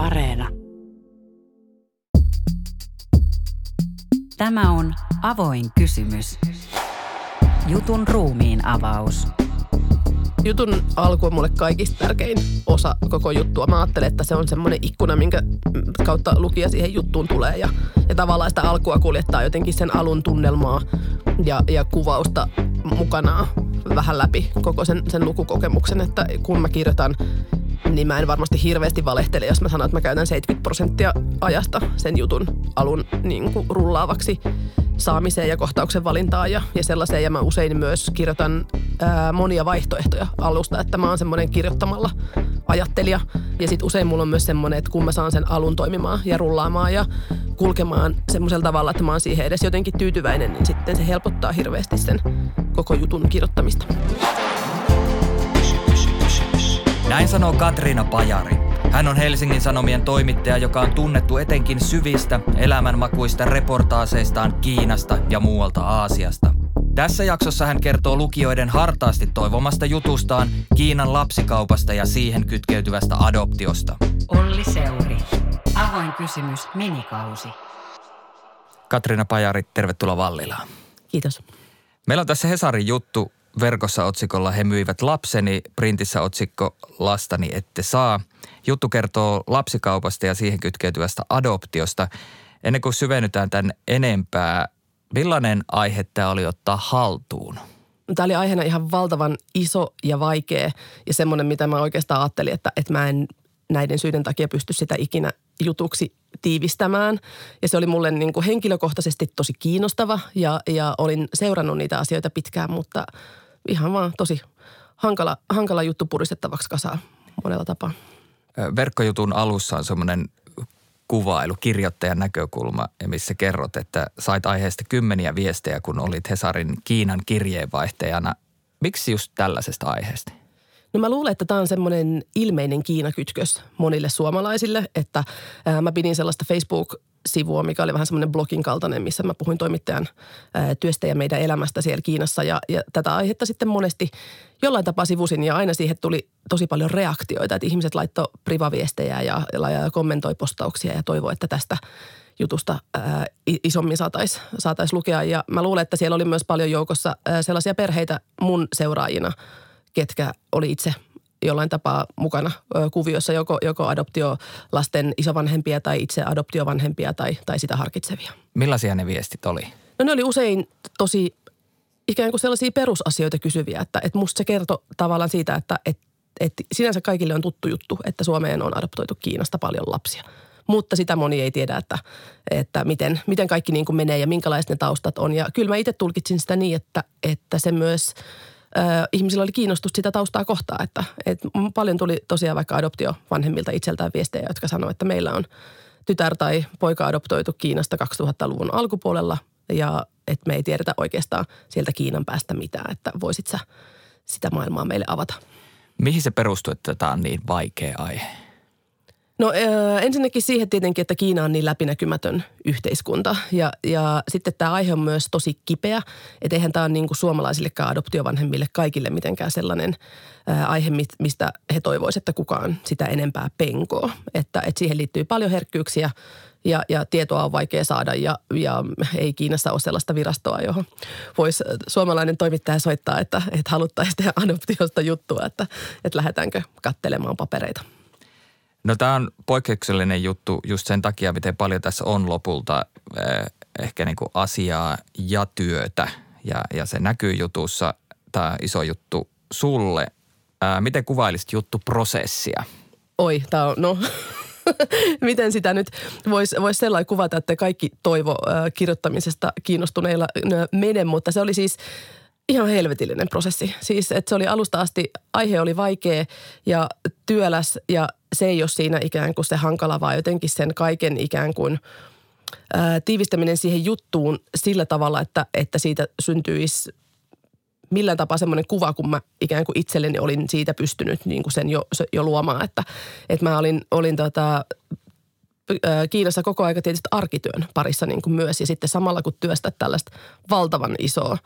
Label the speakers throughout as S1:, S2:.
S1: Areena.
S2: Tämä on Avoin kysymys. Jutun ruumiin avaus.
S3: Jutun alku on mulle kaikista tärkein osa koko juttua. Mä ajattelen, että se on semmoinen ikkuna, minkä kautta lukija siihen juttuun tulee. Ja, ja tavallaan sitä alkua kuljettaa jotenkin sen alun tunnelmaa ja, ja kuvausta mukanaan vähän läpi koko sen, sen lukukokemuksen. Että kun mä kirjoitan niin mä en varmasti hirveästi valehtele, jos mä sanon, että mä käytän 70 prosenttia ajasta sen jutun alun niin kuin rullaavaksi saamiseen ja kohtauksen valintaan ja, ja sellaiseen. Ja mä usein myös kirjoitan ää, monia vaihtoehtoja alusta, että mä oon semmoinen kirjoittamalla ajattelija. Ja sitten usein mulla on myös semmoinen, että kun mä saan sen alun toimimaan ja rullaamaan ja kulkemaan semmoisella tavalla, että mä oon siihen edes jotenkin tyytyväinen, niin sitten se helpottaa hirveästi sen koko jutun kirjoittamista.
S4: Näin sanoo Katriina Pajari. Hän on Helsingin Sanomien toimittaja, joka on tunnettu etenkin syvistä, elämänmakuista reportaaseistaan Kiinasta ja muualta Aasiasta. Tässä jaksossa hän kertoo lukijoiden hartaasti toivomasta jutustaan Kiinan lapsikaupasta ja siihen kytkeytyvästä adoptiosta.
S2: Olli Seuri. Avoin kysymys minikausi.
S4: Katriina Pajari, tervetuloa Vallilaan.
S3: Kiitos.
S4: Meillä on tässä Hesarin juttu verkossa otsikolla He myivät lapseni, printissä otsikko Lastani ette saa. Juttu kertoo lapsikaupasta ja siihen kytkeytyvästä adoptiosta. Ennen kuin syvennytään tämän enempää, millainen aihe tämä oli ottaa haltuun?
S3: Tämä oli aiheena ihan valtavan iso ja vaikea ja semmoinen, mitä mä oikeastaan ajattelin, että, että mä en näiden syiden takia pysty sitä ikinä jutuksi tiivistämään. Ja se oli mulle niin kuin henkilökohtaisesti tosi kiinnostava ja, ja olin seurannut niitä asioita pitkään, mutta ihan vaan tosi hankala, hankala juttu puristettavaksi kasaan monella tapaa.
S4: Verkkojutun alussa on semmoinen kuvailu, kirjoittajan näkökulma, missä kerrot, että sait aiheesta kymmeniä viestejä, kun olit Hesarin Kiinan kirjeenvaihtajana. Miksi just tällaisesta aiheesta?
S3: No mä luulen, että tämä on semmoinen ilmeinen Kiina-kytkös monille suomalaisille, että ää, mä pidin sellaista Facebook-sivua, mikä oli vähän semmoinen blogin kaltainen, missä mä puhuin toimittajan ää, työstä ja meidän elämästä siellä Kiinassa. Ja, ja tätä aihetta sitten monesti jollain tapaa sivusin ja aina siihen tuli tosi paljon reaktioita, että ihmiset laittoi privaviestejä ja, ja kommentoi postauksia ja toivoi, että tästä jutusta ää, isommin saataisiin saatais lukea. Ja mä luulen, että siellä oli myös paljon joukossa ää, sellaisia perheitä mun seuraajina – ketkä oli itse jollain tapaa mukana kuviossa, joko, joko adoptiolasten isovanhempia tai itse adoptiovanhempia tai, tai sitä harkitsevia.
S4: Millaisia ne viestit oli?
S3: No ne oli usein tosi ikään kuin sellaisia perusasioita kysyviä, että, että musta se kertoi tavallaan siitä, että, että, että sinänsä kaikille on tuttu juttu, että Suomeen on adoptoitu Kiinasta paljon lapsia. Mutta sitä moni ei tiedä, että, että miten, miten kaikki niin kuin menee ja minkälaiset ne taustat on. Ja kyllä mä itse tulkitsin sitä niin, että, että se myös – ihmisillä oli kiinnostus sitä taustaa kohtaa, että, että paljon tuli tosiaan vaikka adoptiovanhemmilta itseltään viestejä, jotka sanoivat, että meillä on tytär tai poika adoptoitu Kiinasta 2000-luvun alkupuolella ja että me ei tiedetä oikeastaan sieltä Kiinan päästä mitään, että voisit sä sitä maailmaa meille avata.
S4: Mihin se perustuu, että tämä on niin vaikea aihe?
S3: No ensinnäkin siihen tietenkin, että Kiina on niin läpinäkymätön yhteiskunta ja, ja sitten tämä aihe on myös tosi kipeä. Että eihän tämä ole niin kuin suomalaisillekaan adoptiovanhemmille kaikille mitenkään sellainen aihe, mistä he toivoisivat, että kukaan sitä enempää penkoo. Että, että siihen liittyy paljon herkkyyksiä ja, ja tietoa on vaikea saada ja, ja ei Kiinassa ole sellaista virastoa, johon voisi suomalainen toimittaja soittaa, että, että haluttaisiin tehdä adoptiosta juttua, että, että lähdetäänkö kattelemaan papereita.
S4: No tämä on poikkeuksellinen juttu just sen takia, miten paljon tässä on lopulta eh, ehkä niin kuin asiaa ja työtä ja, ja se näkyy jutussa, tämä iso juttu sulle. Ää, miten kuvailisit juttuprosessia?
S3: Oi, tämä on, no miten sitä nyt voisi vois sellainen kuvata, että kaikki toivo äh, kirjoittamisesta kiinnostuneilla mene, mutta se oli siis – ihan helvetillinen prosessi. Siis, että se oli alusta asti, aihe oli vaikea ja työläs ja se ei ole siinä ikään kuin se hankala, vaan jotenkin sen kaiken ikään kuin ää, tiivistäminen siihen juttuun sillä tavalla, että, että siitä syntyisi millään tapaa semmoinen kuva, kun mä ikään kuin itselleni olin siitä pystynyt niin kuin sen jo, jo luomaan, että, että mä olin, olin tota, Kiinassa koko aika tietysti arkityön parissa niin kuin myös. Ja sitten samalla kun työstät tällaista valtavan isoa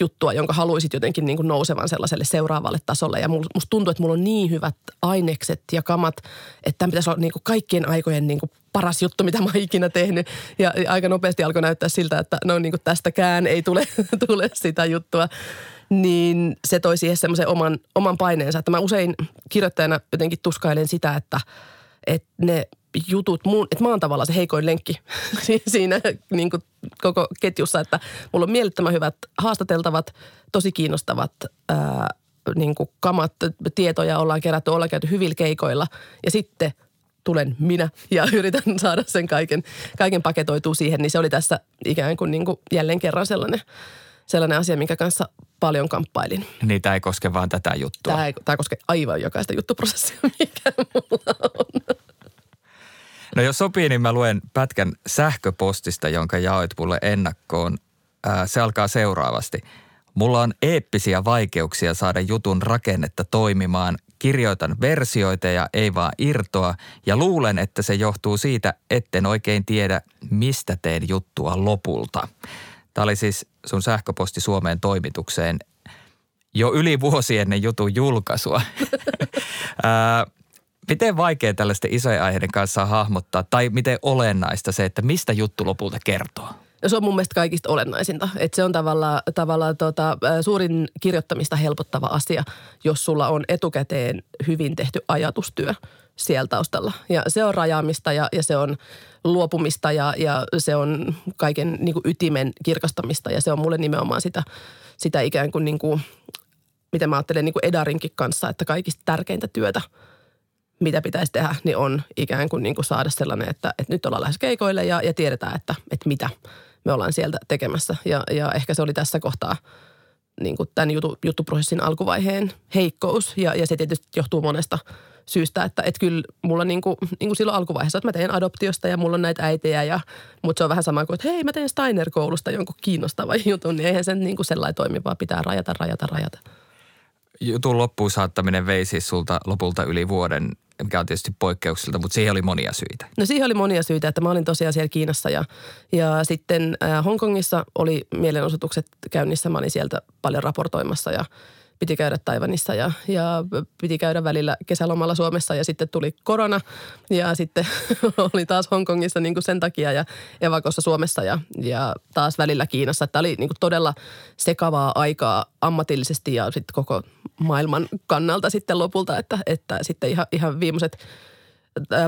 S3: juttua, jonka haluaisit jotenkin niin kuin nousevan sellaiselle seuraavalle tasolle. Ja musta tuntuu, että mulla on niin hyvät ainekset ja kamat, että tämä pitäisi olla niin kuin kaikkien aikojen niin kuin paras juttu, mitä mä oon ikinä tehnyt. Ja aika nopeasti alkoi näyttää siltä, että no niin kuin tästäkään ei tule, tule sitä juttua. Niin se toi siihen semmoisen oman, oman paineensa, että mä usein kirjoittajana jotenkin tuskailen sitä, että, että ne jutut, mun, että mä oon tavallaan se heikoin lenkki siinä niin kuin koko ketjussa, että mulla on mielettömän hyvät haastateltavat, tosi kiinnostavat ää, niin kuin kamat, tietoja ollaan kerätty, ollaan käyty hyvillä keikoilla ja sitten tulen minä ja yritän saada sen kaiken, kaiken paketoitua siihen, niin se oli tässä ikään kuin, niin kuin jälleen kerran sellainen, sellainen asia, minkä kanssa paljon kamppailin.
S4: Niin tämä ei koske vaan tätä juttua.
S3: Tämä ei, tämä koske aivan jokaista juttuprosessia, mikä mulla on.
S4: No jos sopii, niin mä luen pätkän sähköpostista, jonka jaoit mulle ennakkoon. Se alkaa seuraavasti. Mulla on eeppisiä vaikeuksia saada jutun rakennetta toimimaan. Kirjoitan versioita ja ei vaan irtoa ja luulen, että se johtuu siitä, etten oikein tiedä, mistä teen juttua lopulta. Tämä oli siis sun sähköposti Suomeen toimitukseen jo yli vuosi ennen jutun julkaisua. Miten vaikea tällaisten isojen aiheiden kanssa hahmottaa tai miten olennaista se, että mistä juttu lopulta kertoo?
S3: Se on mun mielestä kaikista olennaisinta. Että se on tavallaan, tavallaan tota, suurin kirjoittamista helpottava asia, jos sulla on etukäteen hyvin tehty ajatustyö siellä taustalla. Ja se on rajaamista ja, ja se on luopumista ja, ja se on kaiken niin kuin ytimen kirkastamista. Ja se on mulle nimenomaan sitä, sitä ikään kuin, niin kuin mitä mä ajattelen niin kuin Edarinkin kanssa, että kaikista tärkeintä työtä – mitä pitäisi tehdä, niin on ikään kuin, niin kuin saada sellainen, että, että nyt ollaan lähes keikoille ja, ja tiedetään, että, että mitä me ollaan sieltä tekemässä. Ja, ja ehkä se oli tässä kohtaa niin kuin tämän jutu, juttuprosessin alkuvaiheen heikkous ja, ja se tietysti johtuu monesta syystä, että, että kyllä mulla niin kuin, niin kuin silloin alkuvaiheessa, että mä teen adoptiosta ja mulla on näitä äitejä, ja, mutta se on vähän sama kuin, että hei mä teen Steiner-koulusta jonkun kiinnostavan jutun, niin eihän sen niin kuin sellainen toimi, vaan pitää rajata, rajata, rajata.
S4: Jutun loppuun saattaminen vei siis sulta lopulta yli vuoden mikä on tietysti poikkeukselta, mutta siihen oli monia syitä.
S3: No siihen oli monia syitä, että mä olin tosiaan siellä Kiinassa ja, ja sitten äh, Hongkongissa oli mielenosoitukset käynnissä. Mä olin sieltä paljon raportoimassa ja piti käydä Taivanissa ja, ja piti käydä välillä kesälomalla Suomessa ja sitten tuli korona ja sitten oli taas Hongkongissa niin kuin sen takia ja evakossa Suomessa ja, ja taas välillä Kiinassa. Tämä oli niin kuin todella sekavaa aikaa ammatillisesti ja sitten koko maailman kannalta sitten lopulta, että, että sitten ihan, ihan viimeiset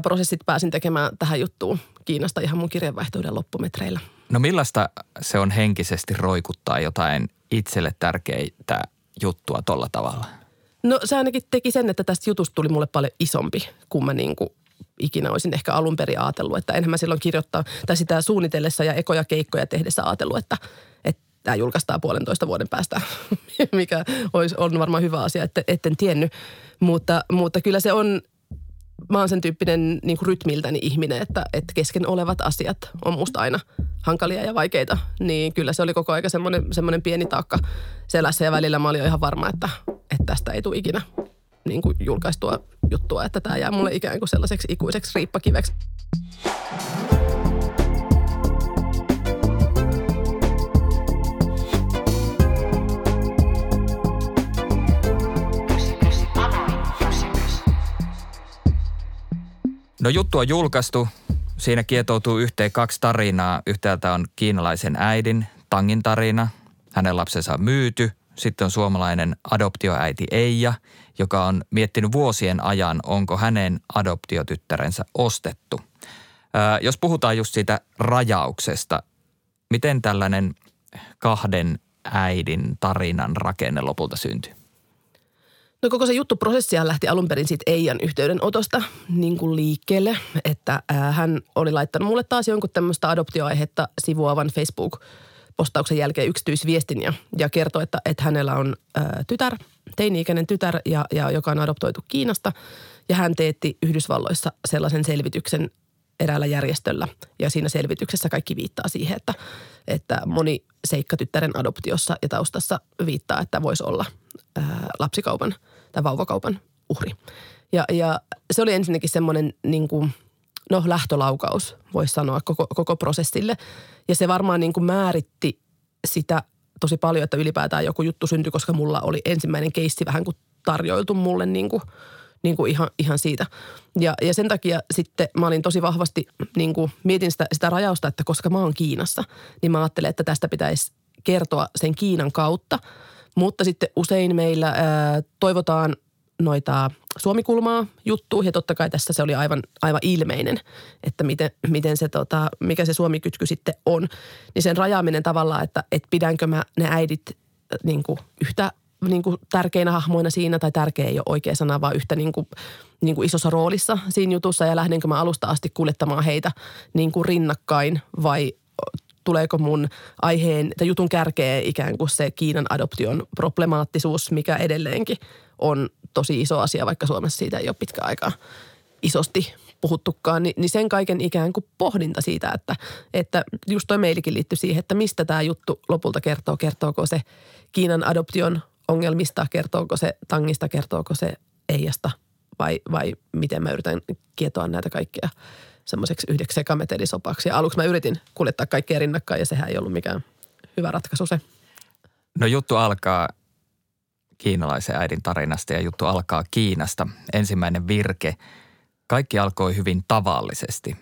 S3: prosessit pääsin tekemään tähän juttuun Kiinasta ihan mun kirjanvaihtoiden loppumetreillä.
S4: No millaista se on henkisesti roikuttaa jotain itselle tärkeitä juttua tolla tavalla?
S3: No se ainakin teki sen, että tästä jutusta tuli mulle paljon isompi kuin mä niin kuin ikinä olisin ehkä alun perin ajatellut. Että enhän mä silloin kirjoittaa tai sitä suunnitellessa ja ekoja keikkoja tehdessä ajatellut, että, että tämä julkaistaan puolentoista vuoden päästä, mikä olisi, on varmaan hyvä asia, että etten tiennyt. Mutta, mutta kyllä se on, mä oon sen tyyppinen niin kuin rytmiltäni ihminen, että, että kesken olevat asiat on musta aina hankalia ja vaikeita. Niin kyllä se oli koko aika semmoinen, semmoinen pieni taakka selässä ja välillä mä olin ihan varma, että, että tästä ei tule ikinä niin kuin julkaistua juttua, että tämä jää mulle ikään kuin sellaiseksi ikuiseksi riippakiveksi.
S4: No juttu on julkaistu. Siinä kietoutuu yhteen kaksi tarinaa. Yhtäältä on kiinalaisen äidin Tangin tarina. Hänen lapsensa on myyty. Sitten on suomalainen adoptioäiti Eija, joka on miettinyt vuosien ajan, onko hänen adoptiotyttärensä ostettu. Ää, jos puhutaan just siitä rajauksesta, miten tällainen kahden äidin tarinan rakenne lopulta syntyy?
S3: No koko se juttuprosessi lähti alun perin siitä Eijan yhteydenotosta niin kuin liikkeelle, että hän oli laittanut mulle taas jonkun tämmöistä adoptioaihetta sivuavan Facebook-postauksen jälkeen yksityisviestin ja, ja kertoi, että, että hänellä on ää, tytär, teini-ikäinen tytär, ja, ja, joka on adoptoitu Kiinasta. Ja hän teetti Yhdysvalloissa sellaisen selvityksen eräällä järjestöllä. Ja siinä selvityksessä kaikki viittaa siihen, että, että moni seikka tyttären adoptiossa ja taustassa viittaa, että voisi olla ää, lapsikaupan – tai vauvakaupan uhri. Ja, ja se oli ensinnäkin semmoinen niin kuin, no lähtölaukaus, voisi sanoa, koko, koko prosessille. Ja se varmaan niin kuin määritti sitä tosi paljon, että ylipäätään joku juttu syntyi, koska mulla oli ensimmäinen keissi vähän kuin tarjoiltu mulle niin kuin, niin kuin ihan, ihan siitä. Ja, ja sen takia sitten mä olin tosi vahvasti, niin kuin mietin sitä, sitä rajausta, että koska mä oon Kiinassa, niin mä ajattelen, että tästä pitäisi kertoa sen Kiinan kautta. Mutta sitten usein meillä ää, toivotaan noita suomikulmaa juttu ja totta kai tässä se oli aivan, aivan ilmeinen, että miten, miten se, tota, mikä se suomikytky sitten on. Niin sen rajaaminen tavallaan, että, että pidänkö mä ne äidit niin kuin yhtä niin kuin tärkeinä hahmoina siinä, tai tärkeä ei ole oikea sana, vaan yhtä niin kuin, niin kuin isossa roolissa siinä jutussa, ja lähdenkö mä alusta asti kuljettamaan heitä niin kuin rinnakkain, vai tuleeko mun aiheen tai jutun kärkeen ikään kuin se Kiinan adoption problemaattisuus, mikä edelleenkin on tosi iso asia, vaikka Suomessa siitä ei ole pitkä aikaa isosti puhuttukaan, niin, niin sen kaiken ikään kuin pohdinta siitä, että, että just toi meilikin liittyy siihen, että mistä tämä juttu lopulta kertoo. Kertooko se Kiinan adoption ongelmista, kertooko se tangista, kertooko se eijasta vai, vai miten mä yritän kietoa näitä kaikkia semmoiseksi yhdeksi sekametelisopaksi. Ja aluksi mä yritin kuljettaa kaikkea rinnakkain ja sehän ei ollut mikään hyvä ratkaisu se.
S4: No juttu alkaa kiinalaisen äidin tarinasta ja juttu alkaa Kiinasta. Ensimmäinen virke. Kaikki alkoi hyvin tavallisesti.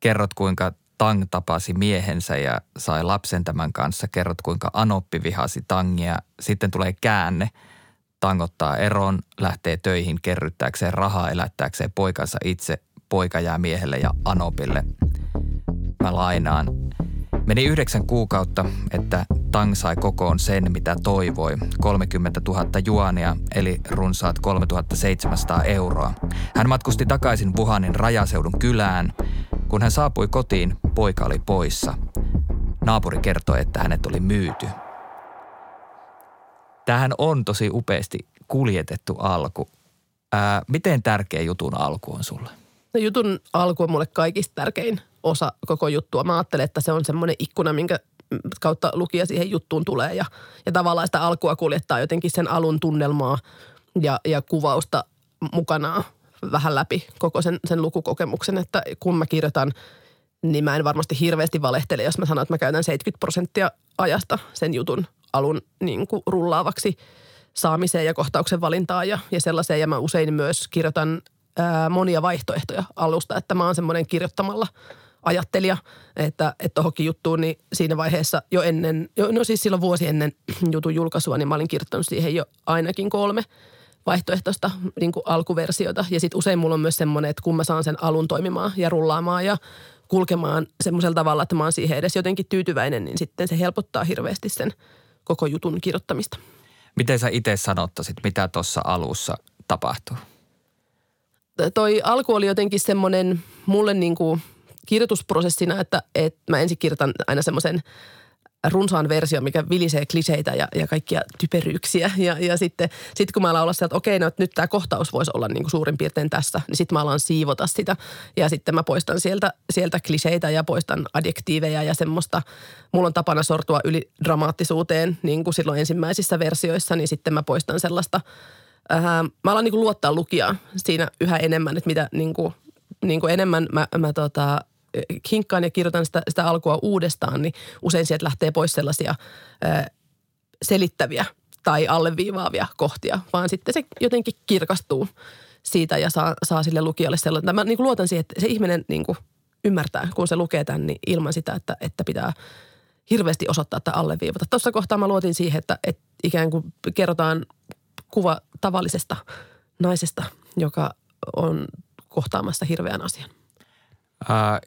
S4: Kerrot kuinka Tang tapasi miehensä ja sai lapsen tämän kanssa. Kerrot kuinka Anoppi vihasi Tangia. Sitten tulee käänne. Tang ottaa eron, lähtee töihin kerryttääkseen rahaa elättääkseen poikansa itse. Poika jää miehelle ja Anopille. Mä lainaan. Meni yhdeksän kuukautta, että Tang sai kokoon sen, mitä toivoi. 30 000 juania, eli runsaat 3700 euroa. Hän matkusti takaisin Wuhanin rajaseudun kylään. Kun hän saapui kotiin, poika oli poissa. Naapuri kertoi, että hänet oli myyty. Tähän on tosi upeasti kuljetettu alku. Ää, miten tärkeä jutun alku on sulle?
S3: No jutun alku on mulle kaikista tärkein osa koko juttua. Mä ajattelen, että se on semmoinen ikkuna, minkä kautta lukija siihen juttuun tulee ja, ja tavallaan sitä alkua kuljettaa jotenkin sen alun tunnelmaa ja, ja kuvausta mukanaan vähän läpi koko sen, sen lukukokemuksen, että kun mä kirjoitan, niin mä en varmasti hirveästi valehtele, jos mä sanon, että mä käytän 70 prosenttia ajasta sen jutun alun niin kuin rullaavaksi saamiseen ja kohtauksen valintaan ja, ja sellaiseen. Ja mä usein myös kirjoitan monia vaihtoehtoja alusta, että mä oon semmoinen kirjoittamalla ajattelija, että tuohonkin juttuun, niin siinä vaiheessa jo ennen, jo, no siis silloin vuosi ennen jutun julkaisua, niin mä olin kirjoittanut siihen jo ainakin kolme vaihtoehtoista niin kuin alkuversiota. Ja sitten usein mulla on myös semmoinen, että kun mä saan sen alun toimimaan ja rullaamaan ja kulkemaan semmoisella tavalla, että mä oon siihen edes jotenkin tyytyväinen, niin sitten se helpottaa hirveästi sen koko jutun kirjoittamista.
S4: Miten sä itse sanottaisit, mitä tuossa alussa tapahtuu?
S3: Toi alku oli jotenkin semmoinen mulle niin kuin kirjoitusprosessina, että, että mä ensin kirjoitan aina semmoisen – runsaan versio, mikä vilisee kliseitä ja, ja kaikkia typeryyksiä. Ja, ja sitten sit kun mä alan olla sieltä, että okei, no, että nyt tämä kohtaus voisi olla niin kuin suurin piirtein tässä, niin sitten mä alan siivota sitä. Ja sitten mä poistan sieltä, sieltä kliseitä ja poistan adjektiiveja ja semmoista. Mulla on tapana sortua yli dramaattisuuteen, niin kuin silloin ensimmäisissä versioissa, niin sitten mä poistan sellaista. Äh, mä alan niin kuin luottaa lukijaa siinä yhä enemmän, että mitä niin kuin, niin kuin enemmän mä, mä tota, hinkkaan ja kirjoitan sitä, sitä alkua uudestaan, niin usein sieltä lähtee pois sellaisia ö, selittäviä tai alleviivaavia kohtia, vaan sitten se jotenkin kirkastuu siitä ja saa, saa sille lukijalle sellainen. Mä niin kuin luotan siihen, että se ihminen niin kuin ymmärtää, kun se lukee tämän, niin ilman sitä, että, että pitää hirveästi osoittaa että alleviivata. Tuossa kohtaa mä luotin siihen, että, että ikään kuin kerrotaan kuva tavallisesta naisesta, joka on kohtaamassa hirveän asian.
S4: Äh,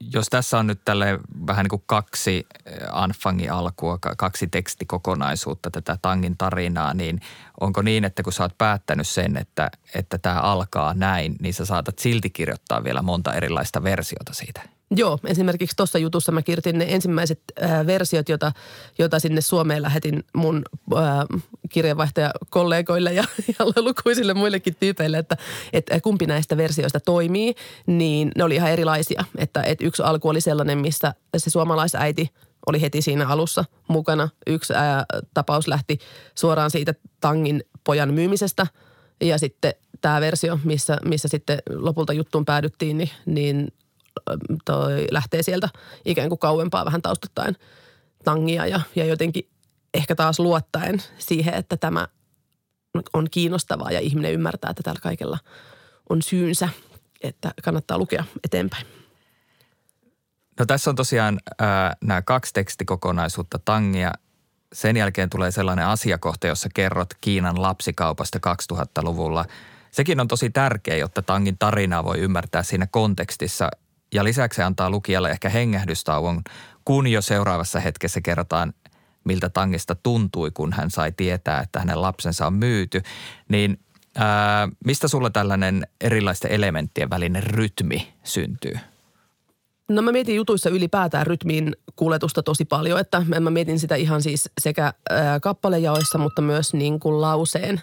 S4: jos tässä on nyt tälle vähän niin kuin kaksi eh, Anfangin alkua, kaksi tekstikokonaisuutta tätä Tangin tarinaa, niin onko niin, että kun sä oot päättänyt sen, että, että tämä alkaa näin, niin sä saatat silti kirjoittaa vielä monta erilaista versiota siitä?
S3: Joo, esimerkiksi tuossa jutussa mä kirjoitin ne ensimmäiset äh, versiot, joita, joita sinne Suomeen lähetin mun äh, kirjeenvaihtajakollegoille ja, ja lukuisille muillekin tyypeille, että, että kumpi näistä versioista toimii, niin ne oli ihan erilaisia. Että, että yksi alku oli sellainen, missä se suomalaisäiti oli heti siinä alussa mukana. Yksi ää, tapaus lähti suoraan siitä Tangin pojan myymisestä ja sitten tämä versio, missä, missä sitten lopulta juttuun päädyttiin, niin, niin toi lähtee sieltä ikään kuin kauempaa vähän taustattaen tangia ja, ja jotenkin ehkä taas luottaen siihen, että tämä on kiinnostavaa ja ihminen ymmärtää, että tällä kaikella on syynsä, että kannattaa lukea eteenpäin.
S4: No tässä on tosiaan äh, nämä kaksi tekstikokonaisuutta Tangia. Sen jälkeen tulee sellainen asiakohta, jossa kerrot Kiinan lapsikaupasta 2000-luvulla. Sekin on tosi tärkeä, jotta Tangin tarinaa voi ymmärtää siinä kontekstissa. Ja lisäksi se antaa lukijalle ehkä hengähdystauon, kun jo seuraavassa hetkessä kerrotaan, miltä Tangista tuntui, kun hän sai tietää, että hänen lapsensa on myyty. Niin ää, mistä sulla tällainen erilaisten elementtien välinen rytmi syntyy?
S3: No mä mietin jutuissa ylipäätään rytmiin kuljetusta tosi paljon, että mä mietin sitä ihan siis sekä ää, kappalejaoissa, mutta myös niin kuin lauseen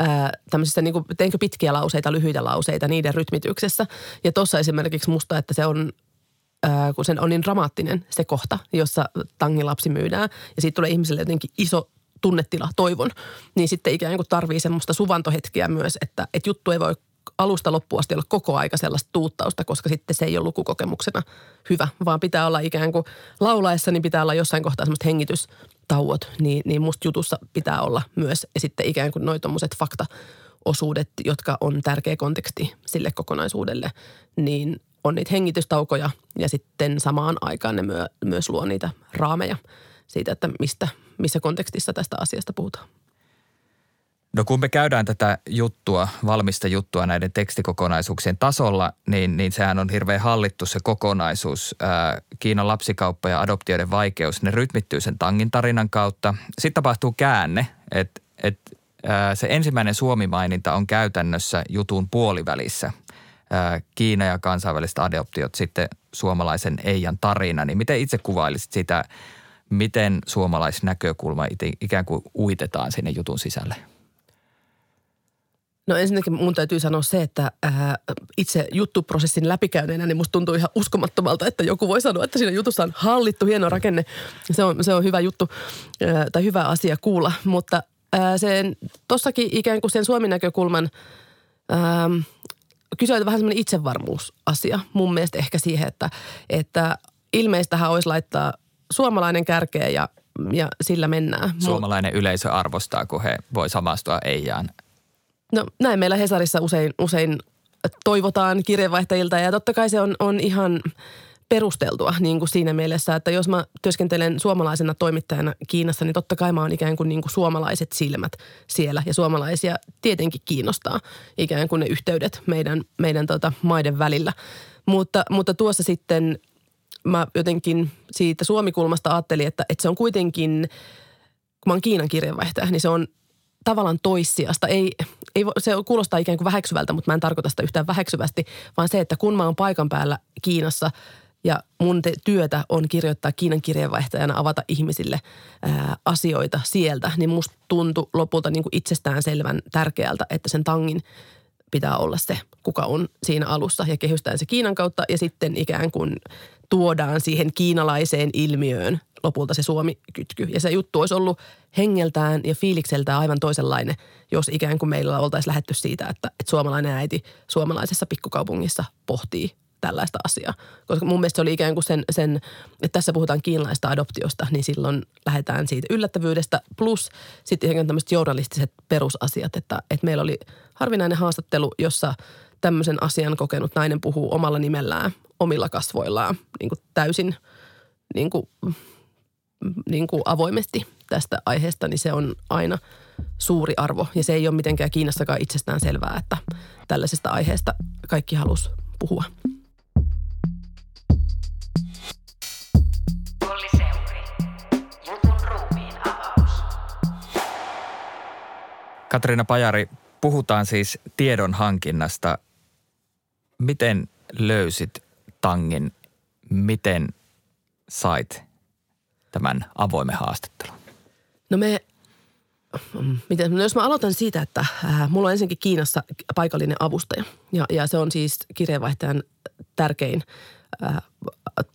S3: ää, tämmöisissä niin kuin, teinkö pitkiä lauseita, lyhyitä lauseita niiden rytmityksessä. Ja tuossa esimerkiksi musta, että se on ää, kun sen on niin dramaattinen se kohta, jossa tangilapsi myydään. Ja siitä tulee ihmiselle jotenkin iso tunnetila, toivon. Niin sitten ikään kuin tarvii semmoista suvantohetkiä myös, että, että juttu ei voi alusta loppuun asti olla koko aika sellaista tuuttausta, koska sitten se ei ole lukukokemuksena hyvä, vaan pitää olla ikään kuin laulaessa, niin pitää olla jossain kohtaa semmoista hengitystauot, niin, niin musta jutussa pitää olla myös ja sitten ikään kuin noin tuommoiset faktaosuudet, jotka on tärkeä konteksti sille kokonaisuudelle, niin on niitä hengitystaukoja ja sitten samaan aikaan ne myö, myös luo niitä raameja siitä, että mistä, missä kontekstissa tästä asiasta puhutaan.
S4: No kun me käydään tätä juttua, valmista juttua näiden tekstikokonaisuuksien tasolla, niin, niin sehän on hirveän hallittu se kokonaisuus. Ää, Kiinan lapsikauppa ja adoptioiden vaikeus, ne rytmittyy sen tangin tarinan kautta. Sitten tapahtuu käänne, että et, se ensimmäinen Suomi-maininta on käytännössä jutun puolivälissä. Ää, Kiina ja kansainväliset adoptiot, sitten suomalaisen Eijan tarina. Niin miten itse kuvailisit sitä, miten suomalaisnäkökulma ikään kuin uitetaan sinne jutun sisälle?
S3: No ensinnäkin mun täytyy sanoa se, että ää, itse juttuprosessin läpikäyneenä, niin musta tuntuu ihan uskomattomalta, että joku voi sanoa, että siinä jutussa on hallittu hieno rakenne. Se on, se on hyvä juttu ää, tai hyvä asia kuulla, mutta ää, sen, tossakin ikään kuin sen Suomen näkökulman ää, kyse on vähän semmoinen itsevarmuusasia mun mielestä ehkä siihen, että, että ilmeistähän olisi laittaa suomalainen kärkeen ja ja sillä mennään.
S4: Suomalainen yleisö arvostaa, kun he voi samastua Eijaan
S3: No näin meillä Hesarissa usein, usein toivotaan kirjeenvaihtajilta ja totta kai se on, on ihan perusteltua niin kuin siinä mielessä, että jos mä työskentelen suomalaisena toimittajana Kiinassa, niin totta kai mä oon ikään kuin, niin kuin suomalaiset silmät siellä ja suomalaisia tietenkin kiinnostaa ikään kuin ne yhteydet meidän, meidän tota, maiden välillä. Mutta, mutta tuossa sitten mä jotenkin siitä Suomikulmasta ajattelin, että, että se on kuitenkin, kun mä oon Kiinan kirjeenvaihtaja, niin se on tavallaan toissijasta. Ei, ei, se kuulostaa ikään kuin väheksyvältä, mutta mä en tarkoita sitä yhtään väheksyvästi, vaan se, että kun mä oon paikan päällä Kiinassa ja mun te, työtä on kirjoittaa Kiinan kirjeenvaihtajana, avata ihmisille ää, asioita sieltä, niin musta tuntui lopulta niin kuin itsestään selvän tärkeältä, että sen tangin pitää olla se, kuka on siinä alussa ja kehystään se Kiinan kautta ja sitten ikään kuin tuodaan siihen kiinalaiseen ilmiöön lopulta se Suomi-kytky. Ja se juttu olisi ollut hengeltään ja fiilikseltään aivan toisenlainen, jos ikään kuin meillä oltaisiin lähetty siitä, että, että suomalainen äiti suomalaisessa pikkukaupungissa pohtii tällaista asiaa. Koska mun mielestä se oli ikään kuin sen, sen että tässä puhutaan kiinalaista adoptiosta, niin silloin lähdetään siitä yllättävyydestä. Plus sitten ihan tämmöiset journalistiset perusasiat, että, että meillä oli harvinainen haastattelu, jossa tämmöisen asian kokenut nainen puhuu omalla nimellään, omilla kasvoillaan, niin kuin täysin niin kuin niin kuin avoimesti tästä aiheesta, niin se on aina suuri arvo. Ja se ei ole mitenkään Kiinassakaan itsestään selvää, että tällaisesta aiheesta kaikki halus puhua.
S4: Katriina Pajari, puhutaan siis tiedon hankinnasta. Miten löysit tangin? Miten sait tämän avoimen haastattelun?
S3: No me, miten, no jos mä aloitan siitä, että äh, mulla on ensinnäkin Kiinassa paikallinen avustaja ja, ja se on siis kirjeenvaihtajan tärkein äh,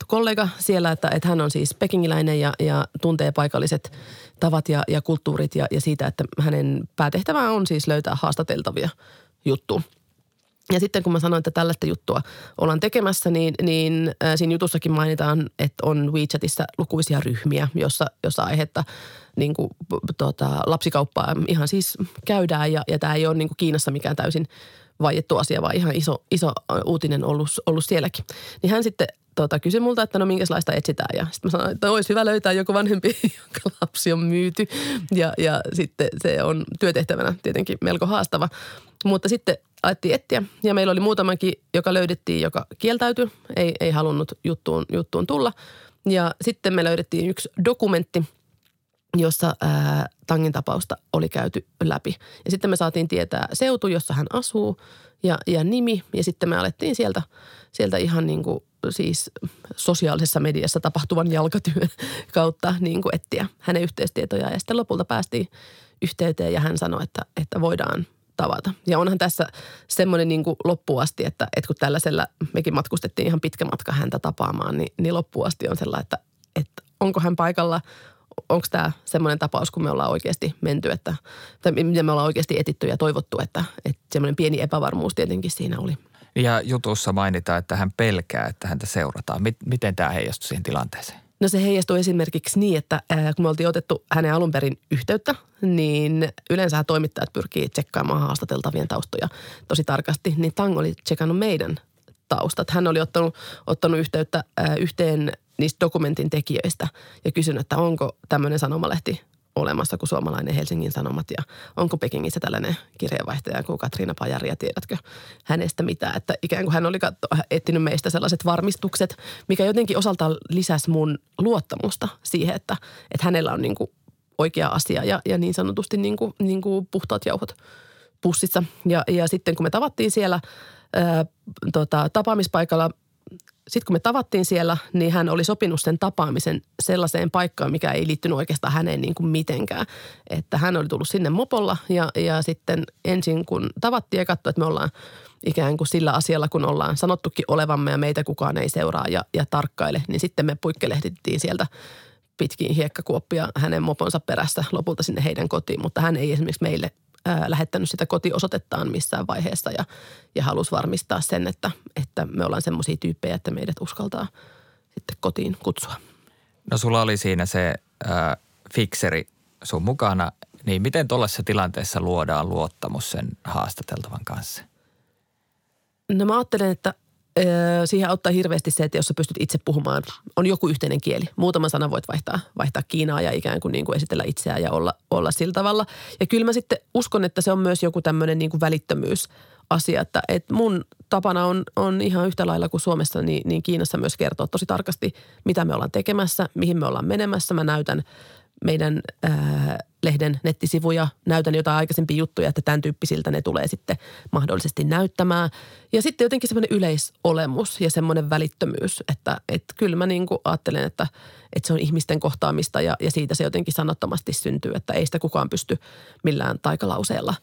S3: kollega siellä, että, että hän on siis pekingiläinen ja, ja tuntee paikalliset tavat ja, ja kulttuurit ja, ja siitä, että hänen päätehtävä on siis löytää haastateltavia juttu. Ja sitten kun mä sanoin, että tällaista juttua ollaan tekemässä, niin, niin äh, siinä jutussakin mainitaan, että on WeChatissa lukuisia ryhmiä, jossa, jossa aihetta niin kuin, tota, lapsikauppaa ihan siis käydään ja, ja tämä ei ole niin kuin Kiinassa mikään täysin vaiettu asia, vaan ihan iso, iso uutinen ollut, ollut sielläkin. Niin hän sitten tota, kysyi multa, että no minkälaista etsitään. Ja sitten mä sanoin, että olisi hyvä löytää joku vanhempi, jonka lapsi on myyty. Ja, ja sitten se on työtehtävänä tietenkin melko haastava. Mutta sitten alettiin etsiä ja meillä oli muutamankin, joka löydettiin, joka kieltäytyi, ei, ei halunnut juttuun, juttuun tulla. Ja sitten me löydettiin yksi dokumentti, jossa ää, Tangin tapausta oli käyty läpi. Ja sitten me saatiin tietää seutu, jossa hän asuu ja, ja nimi. Ja sitten me alettiin sieltä, sieltä ihan niin kuin siis sosiaalisessa mediassa tapahtuvan jalkatyön kautta niin kuin etsiä hänen yhteystietojaan. Ja sitten lopulta päästiin yhteyteen ja hän sanoi, että, että voidaan tavata. Ja onhan tässä semmoinen niin loppuasti, että, että kun tällaisella, mekin matkustettiin ihan pitkä matka häntä tapaamaan, niin, niin loppuasti on sellainen, että, että onko hän paikalla, onko tämä semmoinen tapaus, kun me ollaan oikeasti menty, että, tai miten me ollaan oikeasti etitty ja toivottu, että, että semmoinen pieni epävarmuus tietenkin siinä oli.
S4: Ja jutussa mainitaan, että hän pelkää, että häntä seurataan. Miten tämä heijastuu siihen tilanteeseen?
S3: No se heijastuu esimerkiksi niin, että kun me oltiin otettu hänen alun perin yhteyttä, niin yleensä toimittajat pyrkii tsekkaamaan haastateltavien taustoja tosi tarkasti. Niin Tang oli tsekannut meidän taustat. Hän oli ottanut, ottanut yhteyttä yhteen niistä dokumentin tekijöistä ja kysynyt, että onko tämmöinen sanomalehti olemassa kuin suomalainen Helsingin Sanomat ja onko Pekingissä tällainen kirjeenvaihtaja kuin Katriina Pajari ja tiedätkö hänestä mitään. Että ikään kuin hän oli katso, etsinyt meistä sellaiset varmistukset, mikä jotenkin osaltaan lisäsi mun luottamusta siihen, että, että hänellä on niin kuin oikea asia ja, ja niin sanotusti niin kuin, niin kuin puhtaat jauhot pussissa. Ja, ja sitten kun me tavattiin siellä ää, tota, tapaamispaikalla – sitten kun me tavattiin siellä, niin hän oli sopinut sen tapaamisen sellaiseen paikkaan, mikä ei liittynyt oikeastaan häneen niin kuin mitenkään. Että hän oli tullut sinne mopolla ja, ja sitten ensin kun tavattiin ja katsoi, että me ollaan ikään kuin sillä asialla, kun ollaan sanottukin olevamme ja meitä kukaan ei seuraa ja, ja tarkkaile, niin sitten me puikkelehdittiin sieltä pitkin hiekkakuoppia hänen moponsa perässä lopulta sinne heidän kotiin, mutta hän ei esimerkiksi meille ää, lähettänyt sitä kotiosoitettaan missään vaiheessa ja, ja halusi varmistaa sen, että, että me ollaan semmoisia tyyppejä, että meidät uskaltaa sitten kotiin kutsua.
S4: No sulla oli siinä se ää, fikseri sun mukana, niin miten tuollaisessa tilanteessa luodaan luottamus sen haastateltavan kanssa?
S3: No mä ajattelen, että siihen auttaa hirveästi se, että jos sä pystyt itse puhumaan, on joku yhteinen kieli. Muutama sana voit vaihtaa, vaihtaa Kiinaa ja ikään kuin, niin kuin esitellä itseään ja olla, olla sillä tavalla. Ja kyllä mä sitten uskon, että se on myös joku tämmöinen niin kuin välittömyys asia, että, että mun tapana on, on ihan yhtä lailla kuin Suomessa, niin, niin Kiinassa myös kertoa tosi tarkasti, mitä me ollaan tekemässä, mihin me ollaan menemässä. Mä näytän meidän ää, lehden nettisivuja, näytän jotain aikaisempia juttuja, että tämän tyyppisiltä ne tulee sitten mahdollisesti näyttämään. Ja sitten jotenkin semmoinen yleisolemus ja semmoinen välittömyys, että, että kyllä mä niin kuin ajattelen, että, että se on ihmisten kohtaamista ja, ja siitä se jotenkin sanottomasti syntyy, että ei sitä kukaan pysty millään taikalauseella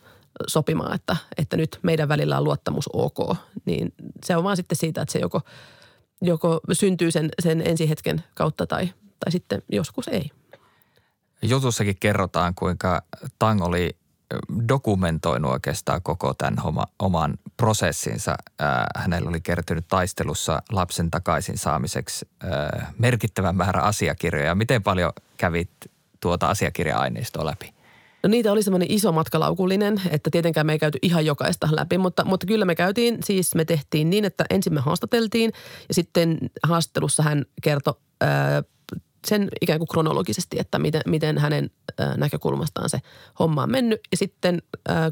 S3: sopimaan, että, että nyt meidän välillä on luottamus ok. Niin se on vaan sitten siitä, että se joko, joko syntyy sen, sen ensihetken kautta tai, tai sitten joskus ei
S4: jutussakin kerrotaan, kuinka Tang oli dokumentoinut oikeastaan koko tämän homa, oman prosessinsa. hänellä oli kertynyt taistelussa lapsen takaisin saamiseksi merkittävän määrä asiakirjoja. Miten paljon kävit tuota asiakirja-aineistoa läpi?
S3: No niitä oli semmoinen iso matkalaukullinen, että tietenkään me ei käyty ihan jokaista läpi, mutta, mutta kyllä me käytiin, siis me tehtiin niin, että ensin me haastateltiin ja sitten haastattelussa hän kertoi sen ikään kuin kronologisesti, että miten, miten hänen näkökulmastaan se homma on mennyt. Ja sitten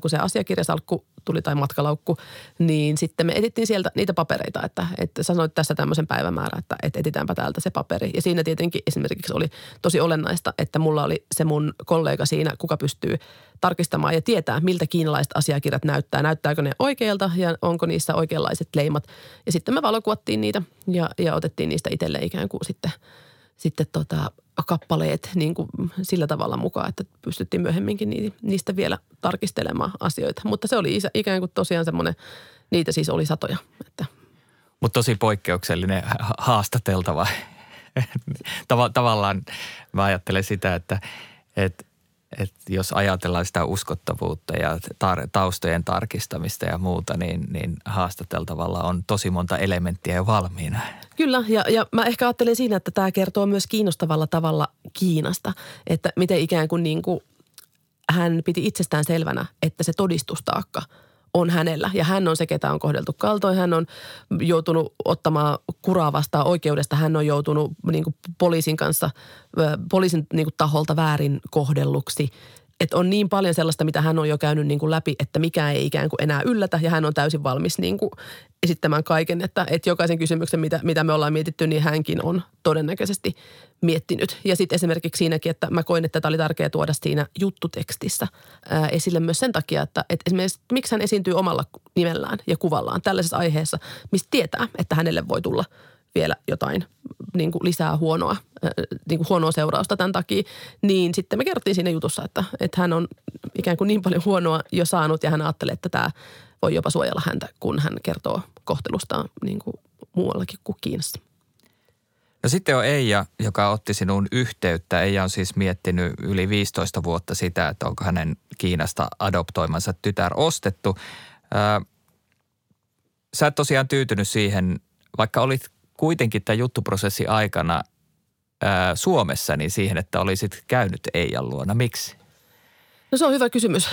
S3: kun se asiakirjasalkku tuli tai matkalaukku, niin sitten me etittiin sieltä niitä papereita, että, että sanoit tässä tämmöisen päivämäärän, että, että etitäänpä täältä se paperi. Ja siinä tietenkin esimerkiksi oli tosi olennaista, että mulla oli se mun kollega siinä, kuka pystyy tarkistamaan ja tietää, miltä kiinalaiset asiakirjat näyttää. Näyttääkö ne oikealta ja onko niissä oikeanlaiset leimat. Ja sitten me valokuvattiin niitä ja, ja otettiin niistä itselle ikään kuin sitten – sitten tota, kappaleet niin kuin sillä tavalla mukaan, että pystyttiin myöhemminkin niistä vielä tarkistelemaan asioita. Mutta se oli ikään kuin tosiaan semmoinen, niitä siis oli satoja. Että.
S4: Mutta tosi poikkeuksellinen haastateltava. Tav- tavallaan mä ajattelen sitä, että, että et jos ajatellaan sitä uskottavuutta ja tar- taustojen tarkistamista ja muuta, niin, niin haastateltavalla on tosi monta elementtiä jo valmiina.
S3: Kyllä, ja, ja mä ehkä ajattelen siinä, että tämä kertoo myös kiinnostavalla tavalla Kiinasta, että miten ikään kuin, niin kuin hän piti itsestään selvänä, että se todistustaakka on hänellä. Ja hän on se, ketä on kohdeltu kaltoin. Hän on joutunut ottamaan kuraa vastaan oikeudesta. Hän on joutunut niin kuin poliisin kanssa, poliisin niin kuin taholta väärin kohdelluksi että on niin paljon sellaista, mitä hän on jo käynyt niin kuin läpi, että mikä ei ikään kuin enää yllätä ja hän on täysin valmis niin kuin esittämään kaiken, että, että jokaisen kysymyksen, mitä, mitä me ollaan mietitty, niin hänkin on todennäköisesti miettinyt. Ja sitten esimerkiksi siinäkin, että mä koin, että tämä oli tärkeää tuoda siinä juttutekstissä ää, esille myös sen takia, että, että esimerkiksi miksi hän esiintyy omalla nimellään ja kuvallaan tällaisessa aiheessa, mistä tietää, että hänelle voi tulla – vielä jotain niin kuin lisää huonoa, niin kuin huonoa seurausta tämän takia, niin sitten me kerrottiin siinä jutussa, että, että hän on ikään kuin niin paljon huonoa jo saanut ja hän ajattelee, että tämä voi jopa suojella häntä, kun hän kertoo kohtelustaan niin kuin muuallakin kuin Kiinassa.
S4: No sitten on Eija, joka otti sinun yhteyttä. Eija on siis miettinyt yli 15 vuotta sitä, että onko hänen Kiinasta adoptoimansa tytär ostettu. sä et tosiaan tyytynyt siihen, vaikka olit kuitenkin tämän juttuprosessi aikana ää, Suomessa niin siihen, että olisit käynyt Eijan luona. Miksi?
S3: No se on hyvä kysymys.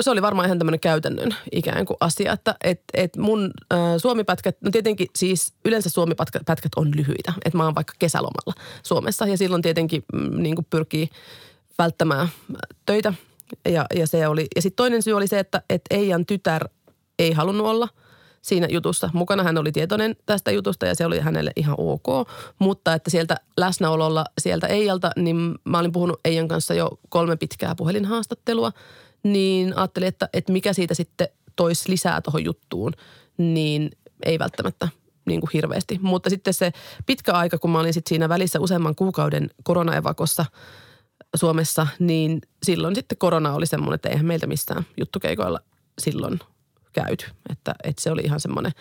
S3: Se oli varmaan ihan tämmöinen käytännön ikään kuin asia, että et, et mun suomipätkät, no tietenkin siis yleensä suomipätkät on lyhyitä. Että mä oon vaikka kesälomalla Suomessa ja silloin tietenkin mm, niin kuin pyrkii välttämään töitä. Ja, ja, se oli, ja sitten toinen syy oli se, että et Eijan tytär ei halunnut olla – siinä jutussa. Mukana hän oli tietoinen tästä jutusta ja se oli hänelle ihan ok. Mutta että sieltä läsnäololla sieltä Eijalta, niin mä olin puhunut Eijan kanssa jo kolme pitkää puhelinhaastattelua. Niin ajattelin, että, että mikä siitä sitten toisi lisää tuohon juttuun, niin ei välttämättä niin kuin hirveästi. Mutta sitten se pitkä aika, kun mä olin sitten siinä välissä useamman kuukauden koronaevakossa Suomessa, niin silloin sitten korona oli semmoinen, että eihän meiltä missään juttukeikoilla silloin käyty. Että, että se oli ihan semmoinen